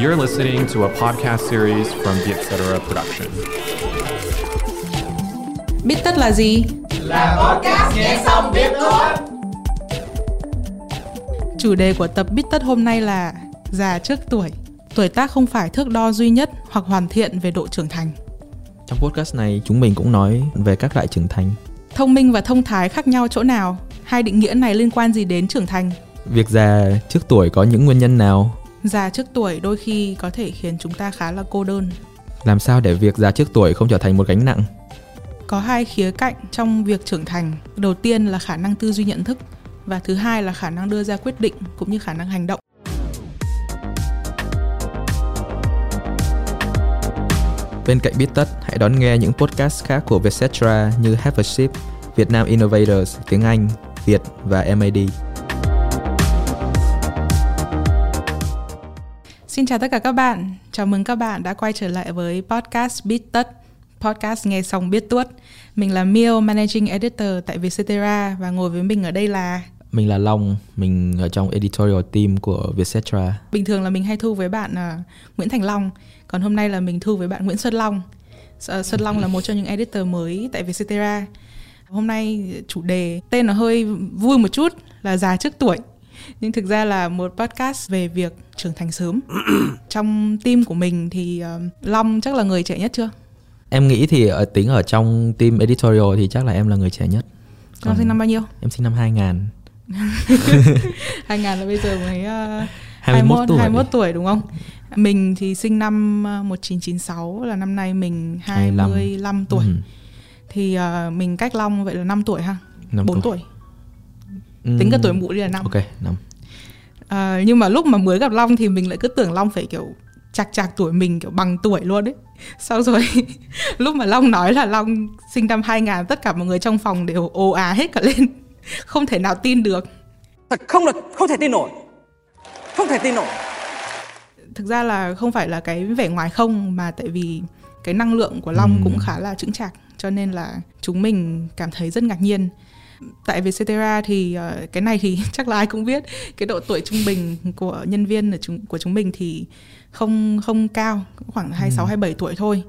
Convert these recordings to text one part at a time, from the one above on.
You're listening to a podcast series from the Etc. Production. Biết tất là gì? Là podcast nghe xong biết thôi. Chủ đề của tập Biết tất hôm nay là già trước tuổi. Tuổi tác không phải thước đo duy nhất hoặc hoàn thiện về độ trưởng thành. Trong podcast này chúng mình cũng nói về các loại trưởng thành. Thông minh và thông thái khác nhau chỗ nào? Hai định nghĩa này liên quan gì đến trưởng thành? Việc già trước tuổi có những nguyên nhân nào? Già trước tuổi đôi khi có thể khiến chúng ta khá là cô đơn. Làm sao để việc già trước tuổi không trở thành một gánh nặng? Có hai khía cạnh trong việc trưởng thành. Đầu tiên là khả năng tư duy nhận thức và thứ hai là khả năng đưa ra quyết định cũng như khả năng hành động. Bên cạnh biết tất, hãy đón nghe những podcast khác của Vietcetera như Have a Sip, Việt Nam Innovators, tiếng Anh, Việt và MAD. Xin chào tất cả các bạn, chào mừng các bạn đã quay trở lại với podcast Biết Tất, podcast nghe xong biết tuốt. Mình là Miêu, Managing Editor tại Vietcetera và ngồi với mình ở đây là... Mình là Long, mình ở trong editorial team của Vietcetera. Bình thường là mình hay thu với bạn uh, Nguyễn Thành Long, còn hôm nay là mình thu với bạn Nguyễn Xuân Long. Uh, Xuân Long là một trong những editor mới tại Vietcetera. Hôm nay chủ đề tên nó hơi vui một chút là già trước tuổi nhưng thực ra là một podcast về việc trưởng thành sớm trong team của mình thì uh, long chắc là người trẻ nhất chưa Em nghĩ thì ở tính ở trong team editorial thì chắc là em là người trẻ nhất. Long sinh năm bao nhiêu? Em sinh năm 2000. 2000 là bây giờ mới uh, 21 tuổi. 21 tuổi đúng không? Mình thì sinh năm uh, 1996 là năm nay mình 25, 25 tuổi. Ừ. Thì uh, mình cách Long vậy là 5 tuổi ha. Năm 4 tuổi. Tính cả tuổi mụ đi là 5. Ok, năm. À, nhưng mà lúc mà mới gặp Long thì mình lại cứ tưởng Long phải kiểu chạc chạc tuổi mình kiểu bằng tuổi luôn đấy. Sau rồi lúc mà Long nói là Long sinh năm 2000 tất cả mọi người trong phòng đều ồ á hết cả lên. Không thể nào tin được. Thật không là không thể tin nổi. Không thể tin nổi. Thực ra là không phải là cái vẻ ngoài không mà tại vì cái năng lượng của Long Ừm. cũng khá là chững chạc cho nên là chúng mình cảm thấy rất ngạc nhiên. Tại Vietcetera thì ờ, cái này thì chắc là ai cũng biết cái độ tuổi trung bình của nhân viên ở chúng, của chúng mình thì không không cao khoảng 26 27 tuổi thôi.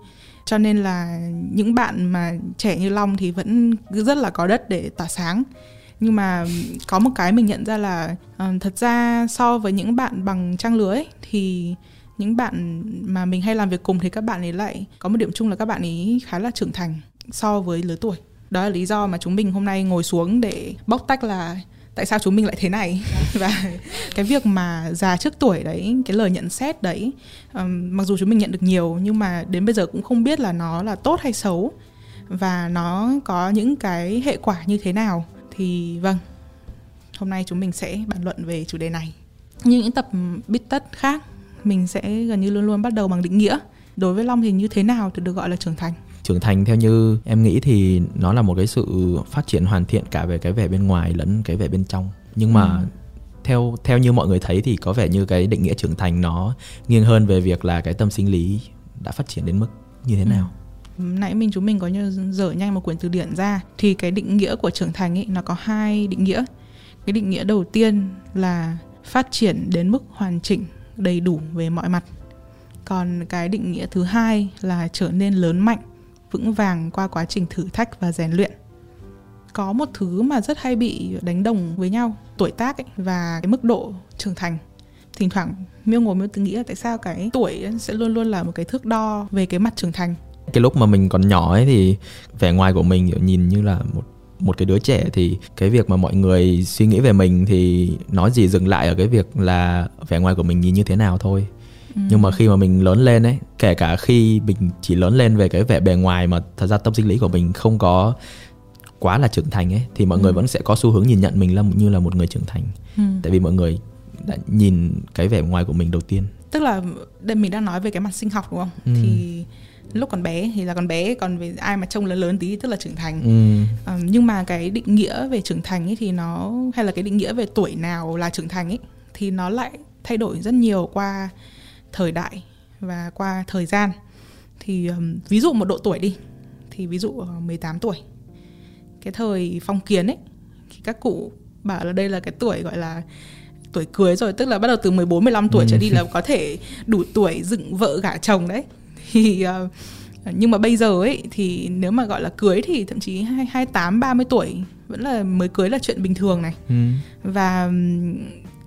Cho nên là những bạn mà trẻ như Long thì vẫn rất là có đất để tỏa sáng. Nhưng mà có một cái mình nhận ra là ờ, thật ra so với những bạn bằng trang lứa ấy, thì những bạn mà mình hay làm việc cùng thì các bạn ấy lại có một điểm chung là các bạn ấy khá là trưởng thành so với lứa tuổi đó là lý do mà chúng mình hôm nay ngồi xuống để bóc tách là tại sao chúng mình lại thế này. Và cái việc mà già trước tuổi đấy cái lời nhận xét đấy um, mặc dù chúng mình nhận được nhiều nhưng mà đến bây giờ cũng không biết là nó là tốt hay xấu và nó có những cái hệ quả như thế nào. Thì vâng hôm nay chúng mình sẽ bàn luận về chủ đề này. Như những tập bít tất khác mình sẽ gần như luôn luôn bắt đầu bằng định nghĩa. Đối với long thì như thế nào thì được gọi là trưởng thành? Trưởng thành. Theo như em nghĩ thì nó là một cái sự phát triển hoàn thiện cả về cái vẻ bên ngoài lẫn cái vẻ bên trong. Nhưng mà Ừ. theo theo như mọi người thấy thì có vẻ như cái định nghĩa trưởng thành nó nghiêng hơn về việc là cái tâm sinh lý đã phát triển đến mức như thế nào. Nãy mình chúng mình có như dở nhanh một quyển từ điển ra thì cái định nghĩa của trưởng thành ấy nó có hai định nghĩa. Cái định nghĩa đầu tiên là phát triển đến mức hoàn chỉnh đầy đủ về mọi mặt. Còn cái định nghĩa thứ hai là trở nên lớn mạnh vững vàng qua quá trình thử thách và rèn luyện. Có một thứ mà rất hay bị đánh đồng với nhau tuổi tác ấy, và cái mức độ trưởng thành. Thỉnh thoảng miêu ngồi miêu tự nghĩ là tại sao cái tuổi sẽ luôn luôn là một cái thước đo về cái mặt trưởng thành. Cái lúc mà mình còn nhỏ ấy thì vẻ ngoài của mình nhìn như là một một cái đứa trẻ thì cái việc mà mọi người suy nghĩ về mình thì nói gì dừng lại ở cái việc là vẻ ngoài của mình nhìn như thế nào thôi nhưng mà khi mà mình lớn lên ấy kể cả khi mình chỉ lớn lên về cái vẻ bề ngoài mà thật ra tâm sinh lý của mình không có quá là trưởng thành ấy thì mọi người vẫn sẽ có xu hướng nhìn nhận mình là như là một người trưởng thành Ừ. tại vì mọi người đã nhìn cái vẻ ngoài của mình đầu tiên tức là đây mình đang nói về cái mặt sinh học đúng không Ừ. thì lúc còn bé thì là còn bé còn về ai mà trông lớn lớn tí tức là trưởng thành ừ. Ờ, nhưng mà cái định nghĩa về trưởng thành ấy thì nó hay là cái định nghĩa về tuổi nào là trưởng thành ấy thì nó lại thay đổi rất nhiều qua thời đại và qua thời gian thì ví dụ một độ tuổi đi thì ví dụ ờ, 18 tuổi cái thời phong kiến ấy thì các cụ bảo là đây là cái tuổi gọi là tuổi cưới rồi tức là bắt đầu từ 14 15 tuổi trở đi là có thể đủ tuổi dựng vợ gả chồng đấy thì uh, nhưng mà bây giờ ấy thì nếu mà gọi là cưới thì thậm chí 28 30 tuổi vẫn là mới cưới là chuyện bình thường này. Ừ. Và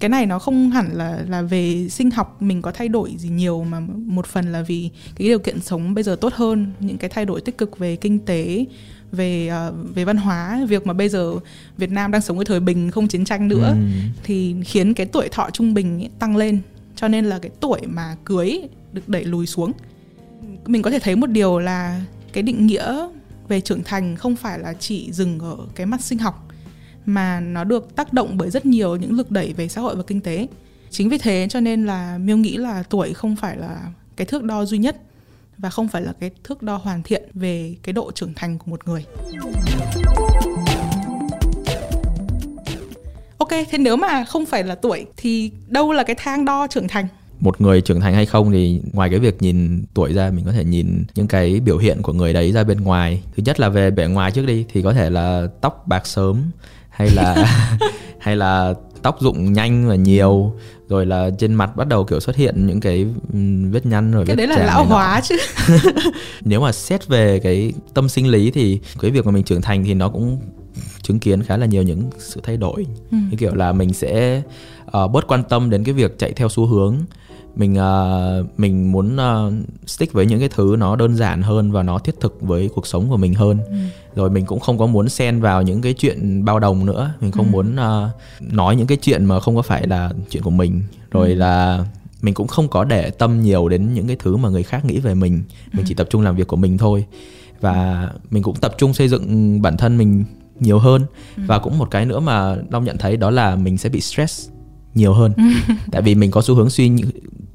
cái này nó không hẳn là là về sinh học mình có thay đổi gì nhiều mà một phần là vì cái điều kiện sống bây giờ tốt hơn, những cái thay đổi tích cực về kinh tế, về uh, về văn hóa. Việc mà bây giờ Việt Nam đang sống cái thời bình không chiến tranh nữa ừ. thì khiến cái tuổi thọ trung bình ấy tăng lên. Cho nên là cái tuổi mà cưới được đẩy lùi xuống. Mình có thể thấy một điều là cái định nghĩa về trưởng thành không phải là chỉ dừng ở cái mặt sinh học mà nó được tác động bởi rất nhiều những lực đẩy về xã hội và kinh tế. Chính vì thế cho nên là miêu nghĩ là tuổi không phải là cái thước đo duy nhất và không phải là cái thước đo hoàn thiện về cái độ trưởng thành của một người. Ok, thế nếu mà không phải là tuổi thì đâu là cái thang đo trưởng thành? Một người trưởng thành hay không thì ngoài cái việc nhìn tuổi ra, mình có thể nhìn những cái biểu hiện của người đấy ra bên ngoài. Thứ nhất là về bề ngoài trước đi, thì có thể là tóc bạc sớm hay là hay là tóc rụng nhanh và nhiều rồi là trên mặt bắt đầu kiểu xuất hiện những cái vết nhăn rồi cái đấy là lão hóa chứ. Nếu mà xét về cái tâm sinh lý thì cái việc mà mình trưởng thành thì nó cũng chứng kiến khá là nhiều những sự thay đổi. Ừ. như kiểu là mình sẽ uh, bớt quan tâm đến cái việc chạy theo xu hướng mình uh, mình muốn uh, stick với những cái thứ nó đơn giản hơn và nó thiết thực với cuộc sống của mình hơn ừ. rồi mình cũng không có muốn xen vào những cái chuyện bao đồng nữa mình không ừ. muốn uh, nói những cái chuyện mà không có phải là chuyện của mình rồi ừ. là mình cũng không có để tâm nhiều đến những cái thứ mà người khác nghĩ về mình mình ừ. chỉ tập trung làm việc của mình thôi và mình cũng tập trung xây dựng bản thân mình nhiều hơn ừ. và cũng một cái nữa mà long nhận thấy đó là mình sẽ bị stress nhiều hơn tại vì mình có xu hướng suy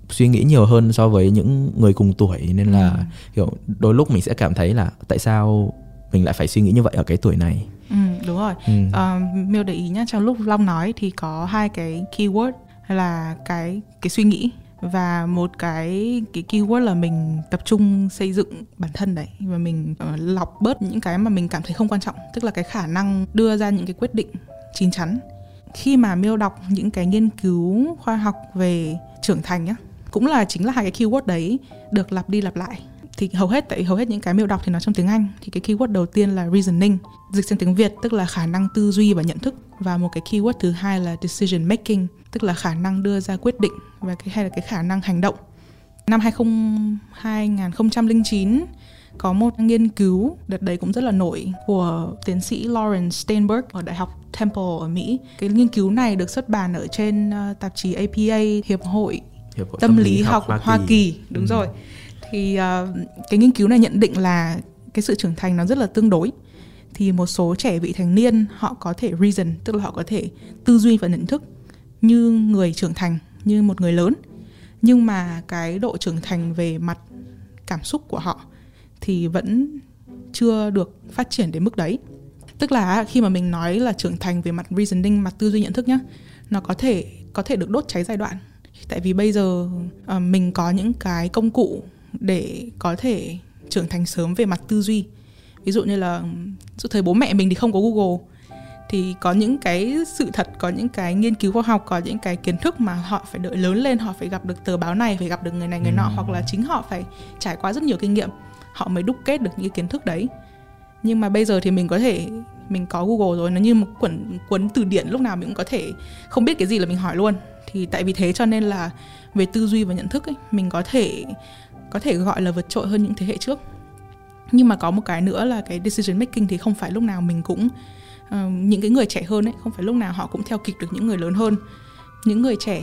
suy nghĩ nhiều hơn so với những người cùng tuổi nên là ừ. kiểu đôi lúc mình sẽ cảm thấy là tại sao mình lại phải suy nghĩ như vậy ở cái tuổi này ừ, đúng rồi ừ. uh, miêu để ý nhá trong lúc long nói thì có hai cái keyword là cái cái suy nghĩ và một cái cái keyword là mình tập trung xây dựng bản thân đấy và mình uh, lọc bớt những cái mà mình cảm thấy không quan trọng tức là cái khả năng đưa ra những cái quyết định chín chắn khi mà miêu đọc những cái nghiên cứu khoa học về trưởng thành nhá cũng là chính là hai cái keyword đấy được lặp đi lặp lại. Thì hầu hết tại hầu hết những cái miêu đọc thì nó trong tiếng Anh. Thì cái keyword đầu tiên là reasoning dịch sang tiếng Việt tức là khả năng tư duy và nhận thức. Và một cái keyword thứ hai là decision making tức là khả năng đưa ra quyết định và cái hay là cái khả năng hành động. Năm 20, 2009 có một nghiên cứu đợt đấy cũng rất là nổi của tiến sĩ Lawrence Steinberg ở Đại học Temple ở Mỹ. Cái nghiên cứu này được xuất bản ở trên uh, tạp chí APA Hiệp hội Hiệp hội Tâm, tâm lý học, học Hoa Kỳ, Kỳ. đúng ừ. rồi. Thì uh, cái nghiên cứu này nhận định là cái sự trưởng thành nó rất là tương đối. Thì một số trẻ vị thành niên họ có thể reason, tức là họ có thể tư duy và nhận thức như người trưởng thành, như một người lớn. Nhưng mà cái độ trưởng thành về mặt cảm xúc của họ thì vẫn chưa được phát triển đến mức đấy tức là khi mà mình nói là trưởng thành về mặt reasoning mặt tư duy nhận thức nhá nó có thể có thể được đốt cháy giai đoạn tại vì bây giờ uh, mình có những cái công cụ để có thể trưởng thành sớm về mặt tư duy ví dụ như là sự thời bố mẹ mình thì không có google thì có những cái sự thật có những cái nghiên cứu khoa học có những cái kiến thức mà họ phải đợi lớn lên họ phải gặp được tờ báo này phải gặp được người này người nọ ừ. hoặc là chính họ phải trải qua rất nhiều kinh nghiệm họ mới đúc kết được những cái kiến thức đấy nhưng mà bây giờ thì mình có thể mình có Google rồi nó như một cuốn cuốn từ điển lúc nào mình cũng có thể không biết cái gì là mình hỏi luôn. Thì tại vì thế cho nên là về tư duy và nhận thức ấy, mình có thể có thể gọi là vượt trội hơn những thế hệ trước. Nhưng mà có một cái nữa là cái decision making thì không phải lúc nào mình cũng uh, những cái người trẻ hơn ấy không phải lúc nào họ cũng theo kịp được những người lớn hơn. Những người trẻ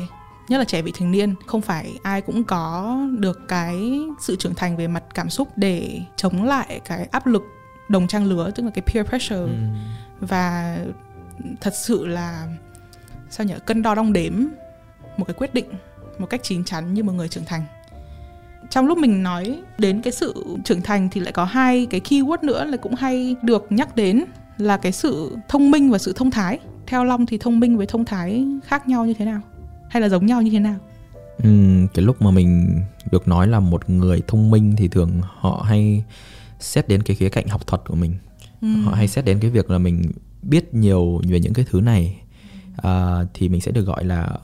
nhất là trẻ vị thành niên không phải ai cũng có được cái sự trưởng thành về mặt cảm xúc để chống lại cái áp lực đồng trang lứa tức là cái peer pressure. Ừ. và thật sự là sao nhở cân đo đong đếm một cái quyết định một cách chín chắn như một người trưởng thành. Trong lúc mình nói đến cái sự trưởng thành thì lại có hai cái keyword nữa là cũng hay được nhắc đến là cái sự thông minh và sự thông thái. Theo long thì thông minh với thông thái khác nhau như thế nào? Hay là giống nhau như thế nào? Ừ, cái lúc mà mình được nói là một người thông minh thì thường họ hay xét đến cái khía cạnh học thuật của mình. Ừ. họ hay xét đến cái việc là mình biết nhiều về những cái thứ này à, thì mình sẽ được gọi là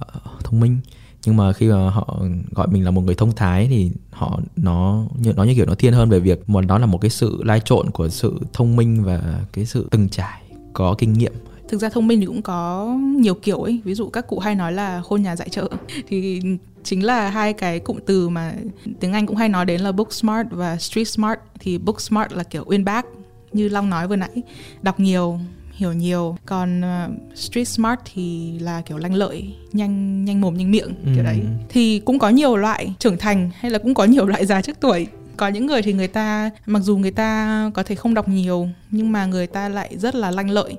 thông minh. Nhưng mà khi mà họ gọi mình là một người thông thái thì họ nó như nó như kiểu nó thiên hơn về việc mà nó là một cái sự lai trộn của sự thông minh và cái sự từng trải có kinh nghiệm. Thực ra thông minh thì cũng có nhiều kiểu ấy. Ví dụ các cụ hay nói là khôn nhà dạy chợ thì chính là hai cái cụm từ mà tiếng Anh cũng hay nói đến là book smart và street smart. Thì book smart là kiểu uyên bác như Long nói vừa nãy đọc nhiều hiểu nhiều. Còn uh, street smart thì là kiểu lanh lợi nhanh nhanh mồm nhanh miệng kiểu đấy. Thì cũng có nhiều loại trưởng thành hay là cũng có nhiều loại già trước tuổi. Có những người thì người ta mặc dù người ta có thể không đọc nhiều nhưng mà người ta lại rất là lanh lợi.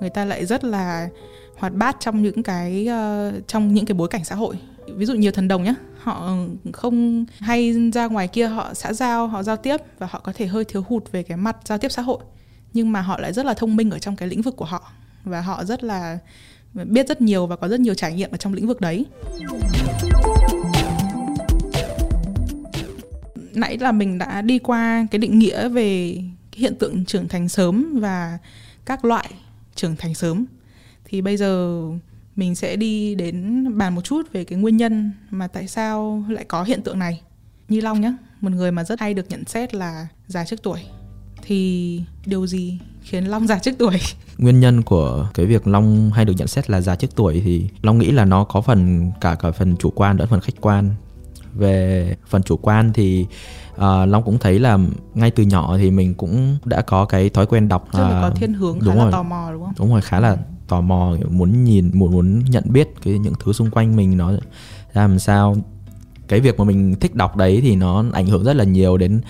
Người ta lại rất là hoạt bát trong những cái uh, trong những cái bối cảnh xã hội ví dụ nhiều thần đồng nhé họ không hay ra ngoài kia, họ xã giao, họ giao tiếp và họ có thể hơi thiếu hụt về cái mặt giao tiếp xã hội. Nhưng mà họ lại rất là thông minh ở trong cái lĩnh vực của họ và họ rất là biết rất nhiều và có rất nhiều trải nghiệm ở trong lĩnh vực đấy. Nãy là mình đã đi qua cái định nghĩa về hiện tượng trưởng thành sớm và các loại trưởng thành sớm. Thì bây giờ mình sẽ đi đến bàn một chút về cái nguyên nhân mà tại sao lại có hiện tượng này. Như long nhé một người mà rất hay được nhận xét là già trước tuổi. Thì điều gì khiến long già trước tuổi? Nguyên nhân của cái việc long hay được nhận xét là già trước tuổi thì long nghĩ là nó có phần cả cả phần chủ quan lẫn phần khách quan. Về phần chủ quan thì uh, long cũng thấy là ngay từ nhỏ thì mình cũng đã có cái thói quen đọc uh, có thiên hướng khá đúng là rồi, tò mò đúng không? Đúng rồi khá là tò mò muốn nhìn, muốn muốn nhận biết cái những thứ xung quanh mình, nó ra làm sao. Cái việc mà mình thích đọc đấy thì nó ảnh hưởng rất là nhiều đến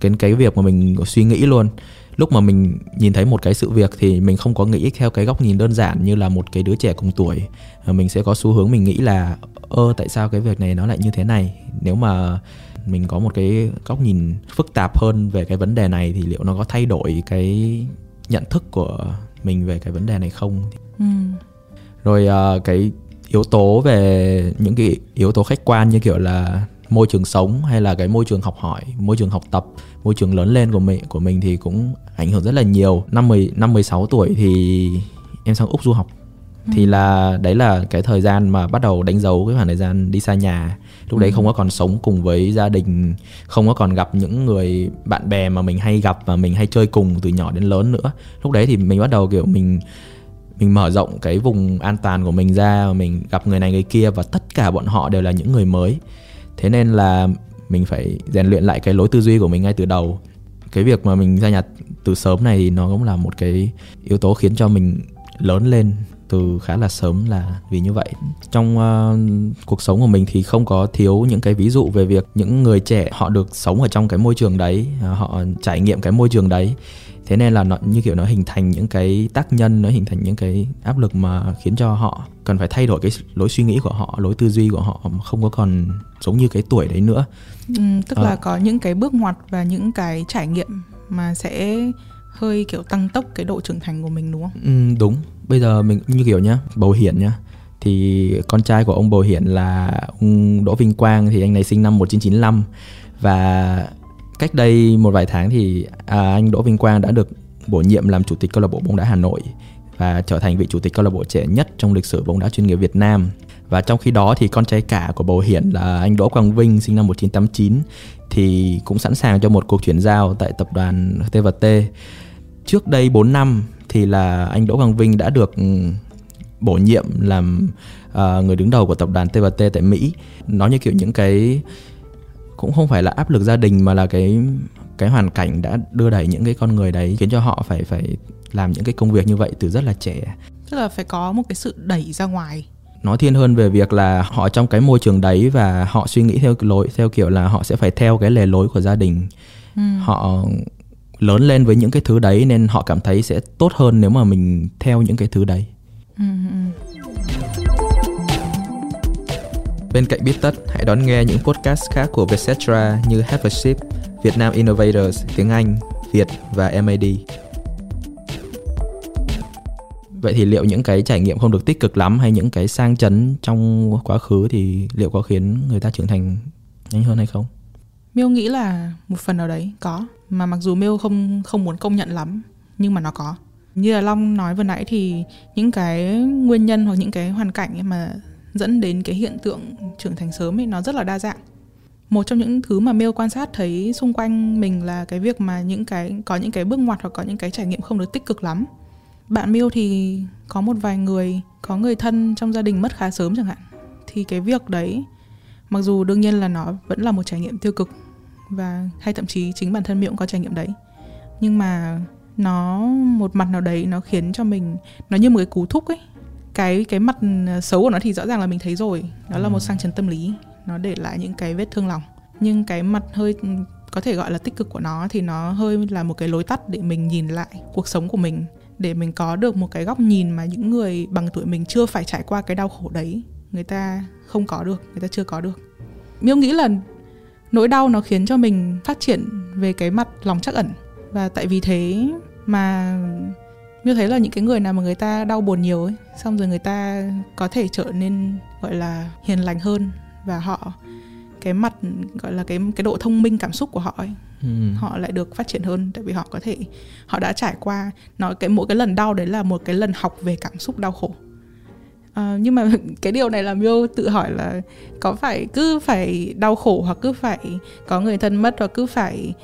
cái cái việc mà mình suy nghĩ luôn. Lúc mà mình nhìn thấy một cái sự việc thì mình không có nghĩ theo cái góc nhìn đơn giản như là một cái đứa trẻ cùng tuổi. Ờ, mình sẽ có xu hướng mình nghĩ là, ơ, tại sao cái việc này nó lại như thế này? Nếu mà mình có một cái góc nhìn phức tạp hơn về cái vấn đề này thì liệu nó có thay đổi cái nhận thức của mình về cái vấn đề này không ừ. rồi uh, cái yếu tố về những cái yếu tố khách quan như kiểu là môi trường sống hay là cái môi trường học hỏi, môi trường học tập, môi trường lớn lên của mình của mình thì cũng ảnh hưởng rất là nhiều. Năm 10 năm 16 tuổi thì em sang Úc du học. Ừ. Thì là đấy là cái thời gian mà bắt đầu đánh dấu cái khoảng thời gian đi xa nhà. Lúc ừ. đấy không có còn sống cùng với gia đình, không có còn gặp những người bạn bè mà mình hay gặp và mình hay chơi cùng từ nhỏ đến lớn nữa. Lúc đấy thì mình bắt đầu kiểu mình mình mở rộng cái vùng an toàn của mình ra mình gặp người này người kia và tất cả bọn họ đều là những người mới thế nên là mình phải rèn luyện lại cái lối tư duy của mình ngay từ đầu cái việc mà mình gia nhập từ sớm này thì nó cũng là một cái yếu tố khiến cho mình lớn lên từ khá là sớm là vì như vậy trong uh, cuộc sống của mình thì không có thiếu những cái ví dụ về việc những người trẻ họ được sống ở trong cái môi trường đấy uh, họ trải nghiệm cái môi trường đấy thế nên là nó như kiểu nó hình thành những cái tác nhân nó hình thành những cái áp lực mà khiến cho họ cần phải thay đổi cái lối suy nghĩ của họ lối tư duy của họ không có còn giống như cái tuổi đấy nữa ừ, tức à. là có những cái bước ngoặt và những cái trải nghiệm mà sẽ hơi kiểu tăng tốc cái độ trưởng thành của mình đúng không? Ừ, đúng. Bây giờ mình như kiểu nhá, Bầu Hiển nhá. Thì con trai của ông Bầu Hiển là ông Đỗ Vinh Quang thì anh này sinh năm 1995 và cách đây một vài tháng thì à, anh Đỗ Vinh Quang đã được bổ nhiệm làm chủ tịch câu lạc bộ bóng đá Hà Nội và trở thành vị chủ tịch câu lạc bộ trẻ nhất trong lịch sử bóng đá chuyên nghiệp Việt Nam. Và trong khi đó thì con trai cả của Bầu Hiển là anh Đỗ Quang Vinh sinh năm 1989 thì cũng sẵn sàng cho một cuộc chuyển giao tại tập đoàn TVT. Trước đây 4 năm thì là anh Đỗ Quang Vinh đã được ừ, bổ nhiệm làm uh, người đứng đầu của tập đoàn TVT tại Mỹ. Nó như kiểu những cái cũng không phải là áp lực gia đình mà là cái cái hoàn cảnh đã đưa đẩy những cái con người đấy khiến cho họ phải phải làm những cái công việc như vậy từ rất là trẻ tức là phải có một cái sự đẩy ra ngoài nó thiên hơn về việc là họ trong cái môi trường đấy và họ suy nghĩ theo lối theo kiểu là họ sẽ phải theo cái lề lối của gia đình ừ. họ lớn lên với những cái thứ đấy nên họ cảm thấy sẽ tốt hơn nếu mà mình theo những cái thứ đấy ừ. ừ. Bên cạnh Biết Tất, hãy đón nghe những podcast khác của Vietcetera như Have a Sip, Việt Nam Innovators, tiếng Anh, Việt và MAD. Vậy thì liệu những cái trải nghiệm không được tích cực lắm hay những cái sang chấn trong quá khứ thì liệu có khiến người ta trưởng thành nhanh hơn hay không? Miêu nghĩ là một phần nào đấy có mà mặc dù Miêu không không muốn công nhận lắm, nhưng mà nó có. như là long nói vừa nãy thì những cái nguyên nhân hoặc những cái hoàn cảnh ấy mà dẫn đến cái hiện tượng trưởng thành sớm ấy, nó rất là đa dạng. Một trong những thứ mà Miêu quan sát thấy xung quanh mình là cái việc mà những cái, có những cái bước ngoặt hoặc có những cái trải nghiệm không được tích cực lắm. Bạn Miêu thì có một vài người, có người thân trong gia đình mất khá sớm chẳng hạn. Thì cái việc đấy, mặc dù đương nhiên là nó vẫn là một trải nghiệm tiêu cực và hay thậm chí chính bản thân Miêu cũng có trải nghiệm đấy. Nhưng mà nó một mặt nào đấy nó khiến cho mình nó như một cái cú thúc ấy. Cái cái mặt xấu của nó thì rõ ràng là mình thấy rồi. Đó là một sang chấn tâm lý nó để lại những cái vết thương lòng. Nhưng cái mặt hơi có thể gọi là tích cực của nó thì nó hơi là một cái lối tắt để mình nhìn lại cuộc sống của mình. Để mình có được một cái góc nhìn mà những người bằng tuổi mình chưa phải trải qua cái đau khổ đấy người ta không có được người ta chưa có được. Miêu nghĩ là nỗi đau nó khiến cho mình phát triển về cái mặt lòng trắc ẩn. Và tại vì thế mà miêu thấy là những cái người nào mà người ta đau buồn nhiều ấy xong rồi người ta có thể trở nên gọi là hiền lành hơn và họ cái mặt gọi là cái cái độ thông minh cảm xúc của họ ấy ừ. họ lại được phát triển hơn. Tại vì họ có thể họ đã trải qua nó cái mỗi cái lần đau đấy là một cái lần học về cảm xúc đau khổ à, nhưng mà cái điều này làm Miêu tự hỏi là có phải cứ phải đau khổ hoặc cứ phải có người thân mất hoặc cứ phải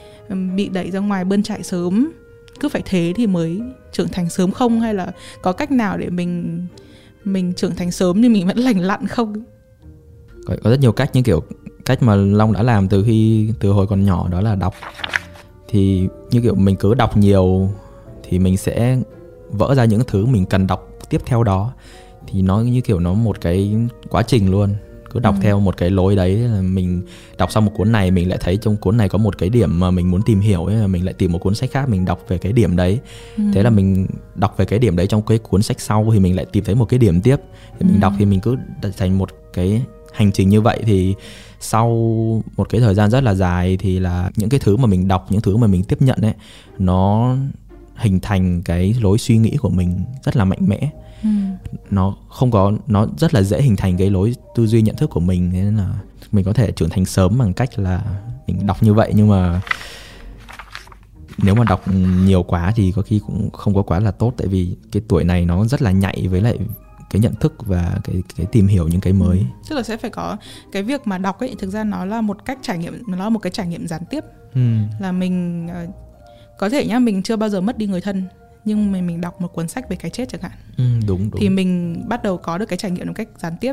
bị đẩy ra ngoài bươn chạy sớm cứ phải thế thì mới trưởng thành sớm không? Hay là có cách nào để mình mình trưởng thành sớm nhưng mình vẫn lành lặn không? Có, có rất nhiều cách như kiểu cách mà long đã làm từ khi từ hồi còn nhỏ đó là đọc. Thì như kiểu mình cứ đọc nhiều thì mình sẽ vỡ ra những thứ mình cần đọc tiếp theo đó thì nó như kiểu nó một cái quá trình luôn cứ đọc ừ. theo một cái lối đấy là mình đọc xong một cuốn này mình lại thấy trong cuốn này có một cái điểm mà mình muốn tìm hiểu ấy mình lại tìm một cuốn sách khác mình đọc về cái điểm đấy ừ. thế là mình đọc về cái điểm đấy trong cái cuốn sách sau thì mình lại tìm thấy một cái điểm tiếp thì mình ừ. đọc thì mình cứ thành một cái hành trình như vậy thì sau một cái thời gian rất là dài thì là những cái thứ mà mình đọc những thứ mà mình tiếp nhận ấy nó hình thành cái lối suy nghĩ của mình rất là mạnh mẽ ừ. nó không có nó rất là dễ hình thành cái lối tư duy nhận thức của mình nên là mình có thể trưởng thành sớm bằng cách là mình đọc như vậy nhưng mà nếu mà đọc nhiều quá thì có khi cũng không có quá là tốt tại vì cái tuổi này nó rất là nhạy với lại cái nhận thức và cái cái tìm hiểu những cái mới. Ừ. Tức là sẽ phải có cái việc mà đọc ấy thực ra nó là một cách trải nghiệm nó là một cái trải nghiệm gián tiếp. Ừ. Là mình uh, có thể nhá mình chưa bao giờ mất đi người thân nhưng mình mình đọc một cuốn sách về cái chết chẳng hạn. Ừ, đúng đúng. Thì mình bắt đầu có được cái trải nghiệm một cách gián tiếp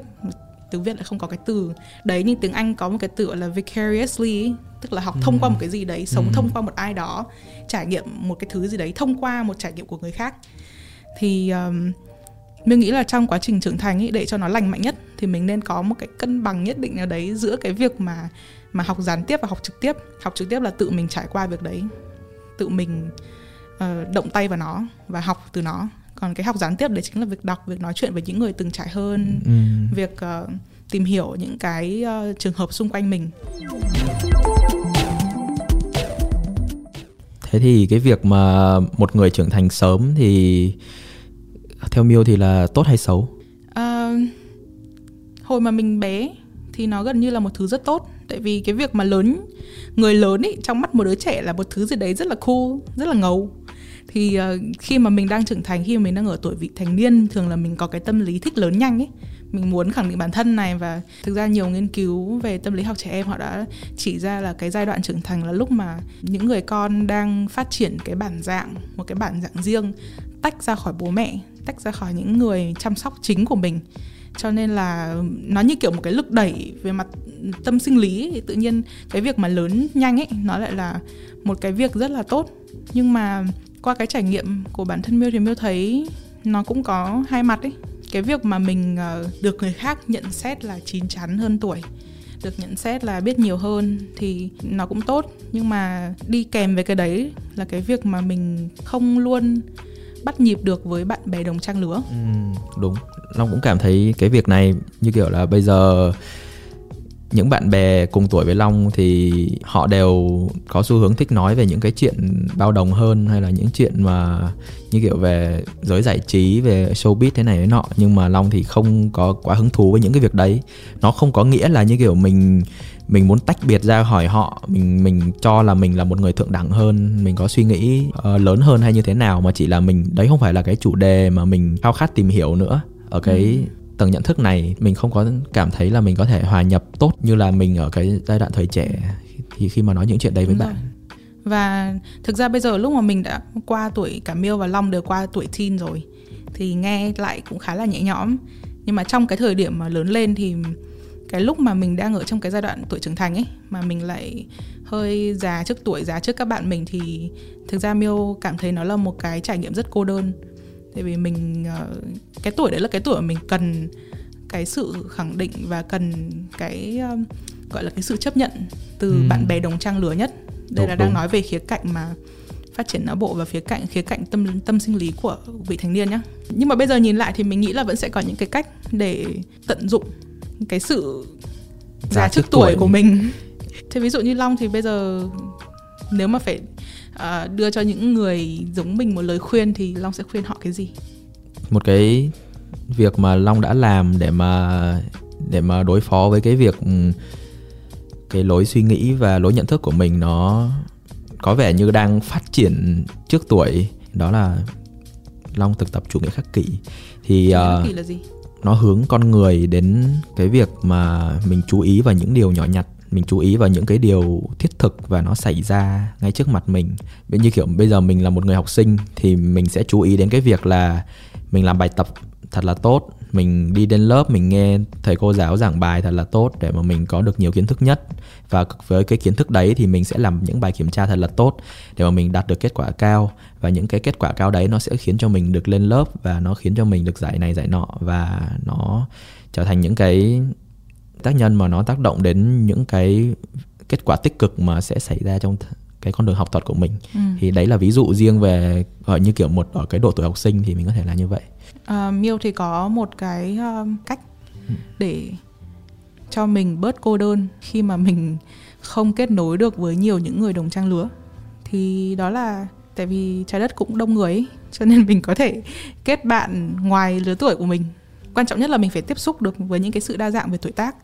tiếng Việt lại không có cái từ đấy nhưng tiếng Anh có một cái từ gọi là vicariously tức là học ừ. thông qua một cái gì đấy sống ừ. thông qua một ai đó trải nghiệm một cái thứ gì đấy thông qua một trải nghiệm của người khác thì um, mình nghĩ là trong quá trình trưởng thành ý, để cho nó lành mạnh nhất thì mình nên có một cái cân bằng nhất định nào đấy giữa cái việc mà mà học gián tiếp và học trực tiếp học trực tiếp là tự mình trải qua việc đấy tự mình uh, động tay vào nó và học từ nó. Còn cái học gián tiếp đấy chính là việc đọc việc nói chuyện với những người từng trải hơn ừ. việc uh, tìm hiểu những cái uh, trường hợp xung quanh mình. Thế thì cái việc mà một người trưởng thành sớm thì theo miêu thì là tốt hay xấu? À, hồi mà mình bé thì nó gần như là một thứ rất tốt. Tại vì cái việc mà lớn người lớn ấy trong mắt một đứa trẻ là một thứ gì đấy rất là cool rất là ngầu thì uh, khi mà mình đang trưởng thành khi mà mình đang ở tuổi vị thành niên thường là mình có cái tâm lý thích lớn nhanh ấy. Mình muốn khẳng định bản thân này và thực ra nhiều nghiên cứu về tâm lý học trẻ em họ đã chỉ ra là cái giai đoạn trưởng thành là lúc mà những người con đang phát triển cái bản dạng một cái bản dạng riêng tách ra khỏi bố mẹ tách ra khỏi những người chăm sóc chính của mình. Cho nên là nó như kiểu một cái lực đẩy về mặt tâm sinh lý. Ấy. tự nhiên cái việc mà lớn nhanh ấy nó lại là một cái việc rất là tốt. Nhưng mà qua cái trải nghiệm của bản thân miêu thì miêu thấy nó cũng có hai mặt ấy. Cái việc mà mình ờ, được người khác nhận xét là chín chắn hơn tuổi được nhận xét là biết nhiều hơn thì nó cũng tốt. Nhưng mà đi kèm với cái đấy là cái việc mà mình không luôn bắt nhịp được với bạn bè đồng trang lứa. Ừ, đúng. Long cũng cảm thấy cái việc này như kiểu là bây giờ những bạn bè cùng tuổi với Long thì họ đều có xu hướng thích nói về những cái chuyện bao đồng hơn hay là những chuyện mà như kiểu về giới giải trí về showbiz thế này thế nọ. Nhưng mà Long thì không có quá hứng thú với những cái việc đấy. Nó không có nghĩa là như kiểu mình mình muốn tách biệt ra khỏi họ. Mình mình cho là mình là một người thượng đẳng hơn. Mình có suy nghĩ uh, lớn hơn hay như thế nào. Mà chỉ là mình đấy không phải là cái chủ đề mà mình khao khát tìm hiểu nữa. Ở cái ừ tầng nhận thức này mình không có cảm thấy là mình có thể hòa nhập tốt như là mình ở cái giai đoạn thời trẻ thì khi mà nói những chuyện đấy với Đúng bạn. rồi. Và thực ra bây giờ lúc mà mình đã qua tuổi cả Miêu và Long đều qua tuổi teen rồi thì nghe lại cũng khá là nhẹ nhõm. Nhưng mà trong cái thời điểm mà lớn lên thì cái lúc mà mình đang ở trong cái giai đoạn tuổi trưởng thành ấy mà mình lại hơi già trước tuổi già trước các bạn mình thì thực ra Miêu cảm thấy nó là một cái trải nghiệm rất cô đơn tại vì mình ờ, cái tuổi đấy là cái tuổi mà mình cần cái sự khẳng định và cần cái gọi là cái sự chấp nhận từ ừ. bạn bè đồng trang lứa nhất đây đúng, là đang đúng. nói về khía cạnh mà phát triển não bộ và phía cạnh khía cạnh tâm tâm sinh lý của vị thành niên nhé nhưng mà bây giờ nhìn lại thì mình nghĩ là vẫn sẽ có những cái cách để tận dụng cái sự già, trước tuổi, tuổi của mình thế ví dụ như long thì bây giờ nếu mà phải uh, đưa cho những người giống mình một lời khuyên thì long sẽ khuyên họ cái gì? Một cái việc mà long đã làm để mà để mà đối phó với cái việc cái lối suy nghĩ và lối nhận thức của mình nó có vẻ như đang phát triển trước tuổi. Đó là long thực tập chủ nghĩa khắc kỷ. Thì uh, kỷ là gì? nó hướng con người đến cái việc mà mình chú ý vào những điều nhỏ nhặt mình chú ý vào những cái điều thiết thực và nó xảy ra ngay trước mặt mình. Như kiểu bây giờ mình là một người học sinh thì mình sẽ chú ý đến cái việc là mình làm bài tập thật là tốt, mình đi đến lớp mình nghe thầy cô giáo giảng bài thật là tốt để mà mình có được nhiều kiến thức nhất. Và với cái kiến thức đấy thì mình sẽ làm những bài kiểm tra thật là tốt để mà mình đạt được kết quả cao. Và những cái kết quả cao đấy nó sẽ khiến cho mình được lên lớp và nó khiến cho mình được giải này, giải nọ. Và nó trở thành những cái tác nhân mà nó tác động đến những cái kết quả tích cực mà sẽ xảy ra trong cái con đường học thuật của mình. Ừ. thì đấy là ví dụ riêng về ở như kiểu một ở cái độ tuổi học sinh thì mình có thể là như vậy. Uh, Miêu thì có một cái uh, cách ừ. để cho mình bớt cô đơn khi mà mình không kết nối được với nhiều những người đồng trang lứa. Thì đó là tại vì trái đất cũng đông người ấy, cho nên mình có thể kết bạn ngoài lứa tuổi của mình. Quan trọng nhất là mình phải tiếp xúc được với những cái sự đa dạng về tuổi tác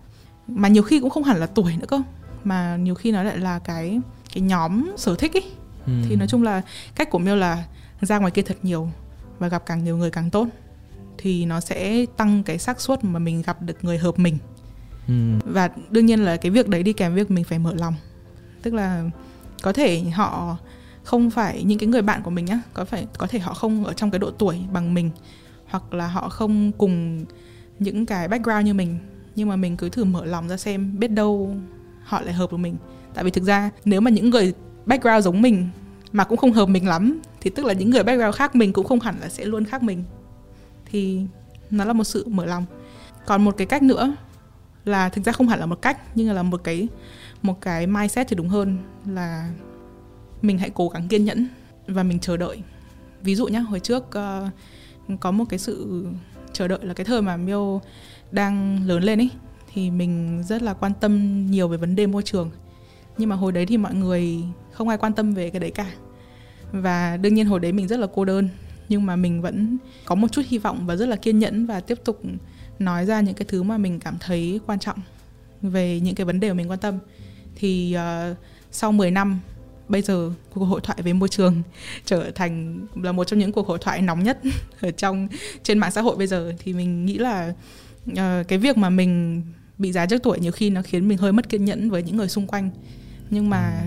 mà nhiều khi cũng không hẳn là tuổi nữa cơ. Mà nhiều khi nó lại là cái cái nhóm sở thích ấy. Ừ. thì nói chung là cách của miêu là ra ngoài kia thật nhiều và gặp càng nhiều người càng tốt. Thì nó sẽ tăng cái xác suất mà mình gặp được người hợp mình. Ừ. và đương nhiên là cái việc đấy đi kèm việc mình phải mở lòng. Tức là có thể họ không phải những cái người bạn của mình nhá có phải có thể họ không ở trong cái độ tuổi bằng mình. Hoặc là họ không cùng những cái background như mình nhưng mà mình cứ thử mở lòng ra xem biết đâu họ lại hợp với mình. Tại vì thực ra nếu mà những người background giống mình mà cũng không hợp mình lắm thì tức là những người background khác mình cũng không hẳn là sẽ luôn khác mình. Thì nó là một sự mở lòng. Còn một cái cách nữa là thực ra không hẳn là một cách nhưng là một cái một cái mindset thì đúng hơn là mình hãy cố gắng kiên nhẫn và mình chờ đợi. Ví dụ nhá hồi trước uh, có một cái sự chờ đợi là cái thời mà miêu đang lớn lên ấy thì mình rất là quan tâm nhiều về vấn đề môi trường. Nhưng mà hồi đấy thì mọi người không ai quan tâm về cái đấy cả. Và đương nhiên hồi đấy mình rất là cô đơn nhưng mà mình vẫn có một chút hy vọng và rất là kiên nhẫn và tiếp tục nói ra những cái thứ mà mình cảm thấy quan trọng về những cái vấn đề mà mình quan tâm. Thì uh, sau 10 năm bây giờ cuộc hội thoại về môi trường trở thành là một trong những cuộc hội thoại nóng nhất ở trong trên mạng xã hội bây giờ thì mình nghĩ là uh, cái việc mà mình bị già trước tuổi nhiều khi nó khiến mình hơi mất kiên nhẫn với những người xung quanh. Nhưng mà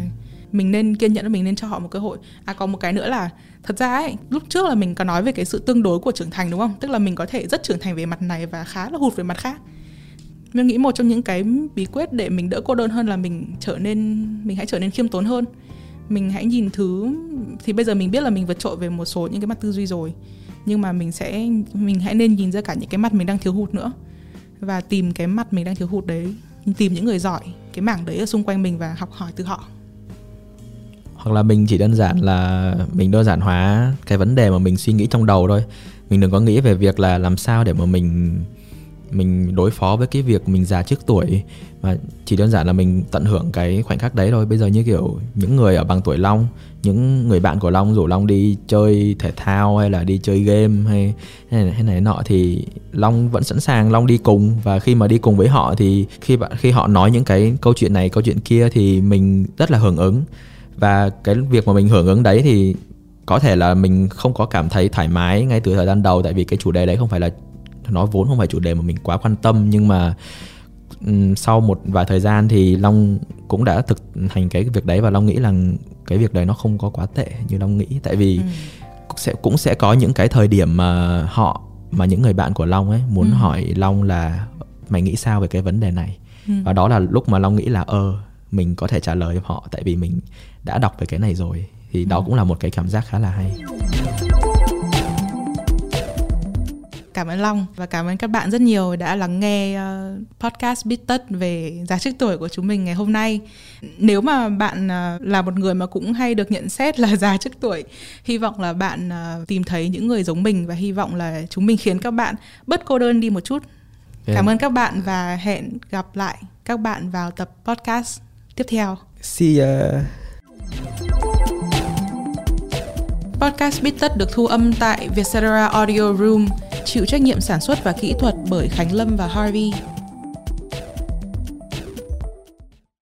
mình nên kiên nhẫn mình nên cho họ một cơ hội. À còn một cái nữa là thật ra ấy lúc trước là mình có nói về cái sự tương đối của trưởng thành đúng không? Tức là mình có thể rất trưởng thành về mặt này và khá là hụt về mặt khác. Mình nghĩ một trong những cái bí quyết để mình đỡ cô đơn hơn là mình trở nên mình hãy trở nên khiêm tốn hơn. Mình hãy nhìn thứ thì bây giờ mình biết là mình vượt trội về một số những cái mặt tư duy rồi nhưng mà mình sẽ, mình hãy nên nhìn ra cả những cái mặt mình đang thiếu hụt nữa. Và tìm cái mặt mình đang thiếu hụt đấy, tìm những người giỏi, cái mảng đấy ở xung quanh mình và học hỏi từ họ. Hoặc là mình chỉ đơn giản là mình đơn giản hóa cái vấn đề mà mình suy nghĩ trong đầu thôi. Mình đừng có nghĩ về việc là làm sao để mà mình mình đối phó với cái việc mình già trước tuổi. Và chỉ đơn giản là mình tận hưởng cái khoảnh khắc đấy thôi. Bây giờ như kiểu những người ở bằng tuổi long những người bạn của long rủ long đi chơi thể thao hay là đi chơi game hay hay này, hay này nọ thì long vẫn sẵn sàng long đi cùng. Và khi mà đi cùng với họ thì khi bạn khi họ nói những cái câu chuyện này câu chuyện kia thì mình rất là hưởng ứng. Và cái việc mà mình hưởng ứng đấy thì có thể là mình không có cảm thấy thoải mái ngay từ thời gian đầu tại vì cái chủ đề đấy không phải là nó vốn không phải chủ đề mà mình quá quan tâm nhưng mà sau một vài thời gian thì long cũng đã thực hành cái việc đấy và long nghĩ là cái việc đấy nó không có quá tệ như long nghĩ tại vì ừ. sẽ cũng sẽ có những cái thời điểm mà họ mà những người bạn của long ấy muốn ừ. hỏi long là mày nghĩ sao về cái vấn đề này ừ. và đó là lúc mà long nghĩ là ơ mình có thể trả lời cho họ tại vì mình đã đọc về cái này rồi thì đó ừ. cũng là một cái cảm giác khá là hay cảm ơn Long và cảm ơn các bạn rất nhiều đã lắng nghe uh, podcast Bít Tất về giá trước tuổi của chúng mình ngày hôm nay. Nếu mà bạn uh, là một người mà cũng hay được nhận xét là già trước tuổi, hy vọng là bạn uh, tìm thấy những người giống mình và hy vọng là chúng mình khiến các bạn bớt cô đơn đi một chút. Yeah. Cảm ơn các bạn và hẹn gặp lại các bạn vào tập podcast tiếp theo. See ya. Podcast Bít Tất được thu âm tại Vietcetera Audio Room, chịu trách nhiệm sản xuất và kỹ thuật bởi Khánh Lâm và Harvey.